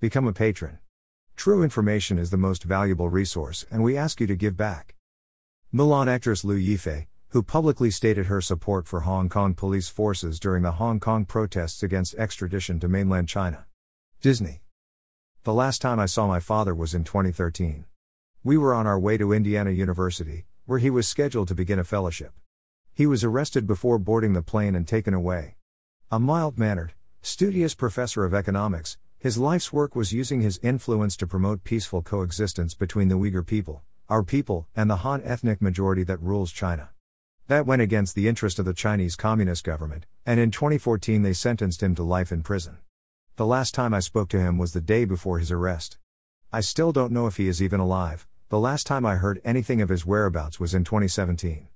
Become a patron. True information is the most valuable resource, and we ask you to give back. Mulan actress Liu Yifei, who publicly stated her support for Hong Kong police forces during the Hong Kong protests against extradition to mainland China. Disney. The last time I saw my father was in 2013. We were on our way to Indiana University, where he was scheduled to begin a fellowship. He was arrested before boarding the plane and taken away. A mild mannered, studious professor of economics, his life's work was using his influence to promote peaceful coexistence between the Uyghur people, our people, and the Han ethnic majority that rules China. That went against the interest of the Chinese Communist government, and in 2014 they sentenced him to life in prison. The last time I spoke to him was the day before his arrest. I still don't know if he is even alive, the last time I heard anything of his whereabouts was in 2017.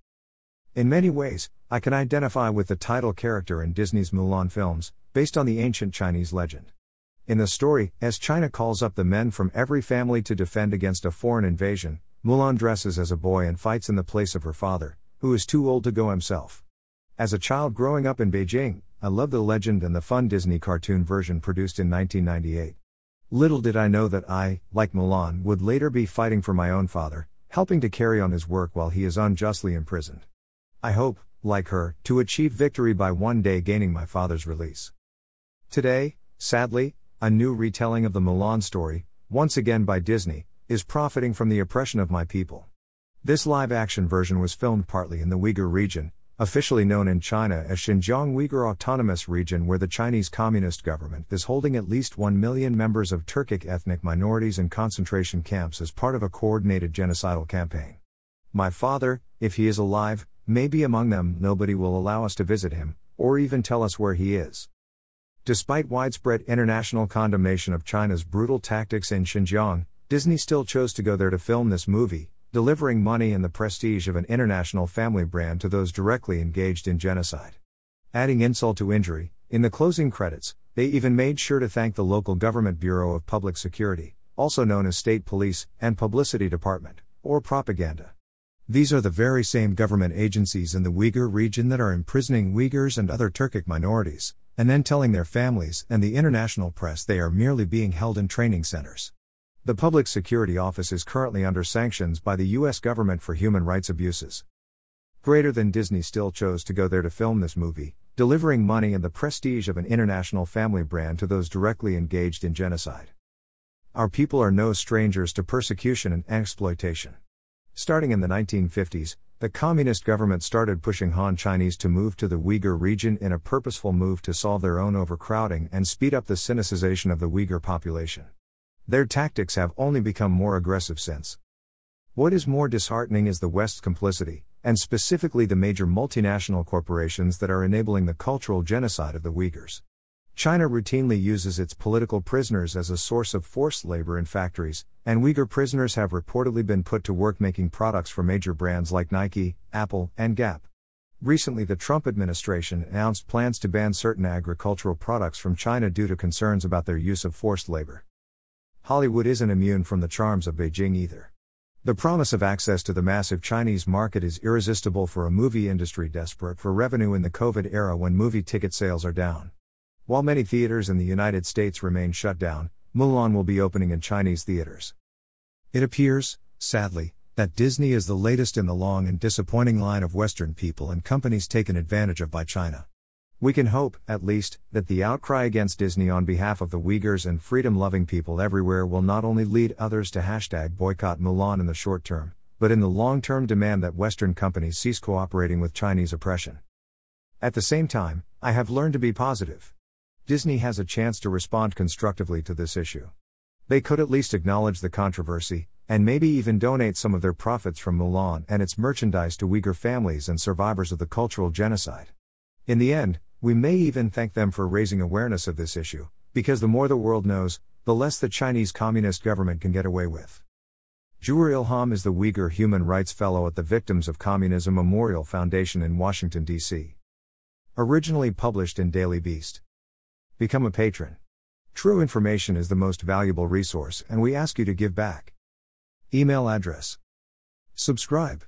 In many ways, I can identify with the title character in Disney's Mulan films, based on the ancient Chinese legend. In the story, as China calls up the men from every family to defend against a foreign invasion, Mulan dresses as a boy and fights in the place of her father, who is too old to go himself. As a child growing up in Beijing, I loved the legend and the fun Disney cartoon version produced in 1998. Little did I know that I, like Mulan, would later be fighting for my own father, helping to carry on his work while he is unjustly imprisoned. I hope, like her, to achieve victory by one day gaining my father's release. Today, sadly, a new retelling of the Mulan story, once again by Disney, is profiting from the oppression of my people. This live action version was filmed partly in the Uyghur region, officially known in China as Xinjiang Uyghur Autonomous Region, where the Chinese Communist government is holding at least 1 million members of Turkic ethnic minorities in concentration camps as part of a coordinated genocidal campaign. My father, if he is alive, may be among them, nobody will allow us to visit him, or even tell us where he is. Despite widespread international condemnation of China's brutal tactics in Xinjiang, Disney still chose to go there to film this movie, delivering money and the prestige of an international family brand to those directly engaged in genocide. Adding insult to injury, in the closing credits, they even made sure to thank the local government Bureau of Public Security, also known as State Police and Publicity Department, or propaganda. These are the very same government agencies in the Uyghur region that are imprisoning Uyghurs and other Turkic minorities, and then telling their families and the international press they are merely being held in training centers. The Public Security Office is currently under sanctions by the U.S. government for human rights abuses. Greater than Disney still chose to go there to film this movie, delivering money and the prestige of an international family brand to those directly engaged in genocide. Our people are no strangers to persecution and exploitation. Starting in the 1950s, the communist government started pushing Han Chinese to move to the Uyghur region in a purposeful move to solve their own overcrowding and speed up the sinicization of the Uyghur population. Their tactics have only become more aggressive since. What is more disheartening is the West's complicity, and specifically the major multinational corporations that are enabling the cultural genocide of the Uyghurs. China routinely uses its political prisoners as a source of forced labor in factories, and Uyghur prisoners have reportedly been put to work making products for major brands like Nike, Apple, and Gap. Recently, the Trump administration announced plans to ban certain agricultural products from China due to concerns about their use of forced labor. Hollywood isn't immune from the charms of Beijing either. The promise of access to the massive Chinese market is irresistible for a movie industry desperate for revenue in the COVID era when movie ticket sales are down. While many theaters in the United States remain shut down, Mulan will be opening in Chinese theaters. It appears, sadly, that Disney is the latest in the long and disappointing line of Western people and companies taken advantage of by China. We can hope, at least, that the outcry against Disney on behalf of the Uyghurs and freedom loving people everywhere will not only lead others to hashtag boycott Mulan in the short term, but in the long term demand that Western companies cease cooperating with Chinese oppression. At the same time, I have learned to be positive. Disney has a chance to respond constructively to this issue. They could at least acknowledge the controversy, and maybe even donate some of their profits from Mulan and its merchandise to Uyghur families and survivors of the cultural genocide. In the end, we may even thank them for raising awareness of this issue, because the more the world knows, the less the Chinese Communist government can get away with. Jewher Ilham is the Uyghur Human Rights Fellow at the Victims of Communism Memorial Foundation in Washington, D.C. Originally published in Daily Beast. Become a patron. True information is the most valuable resource, and we ask you to give back. Email address. Subscribe.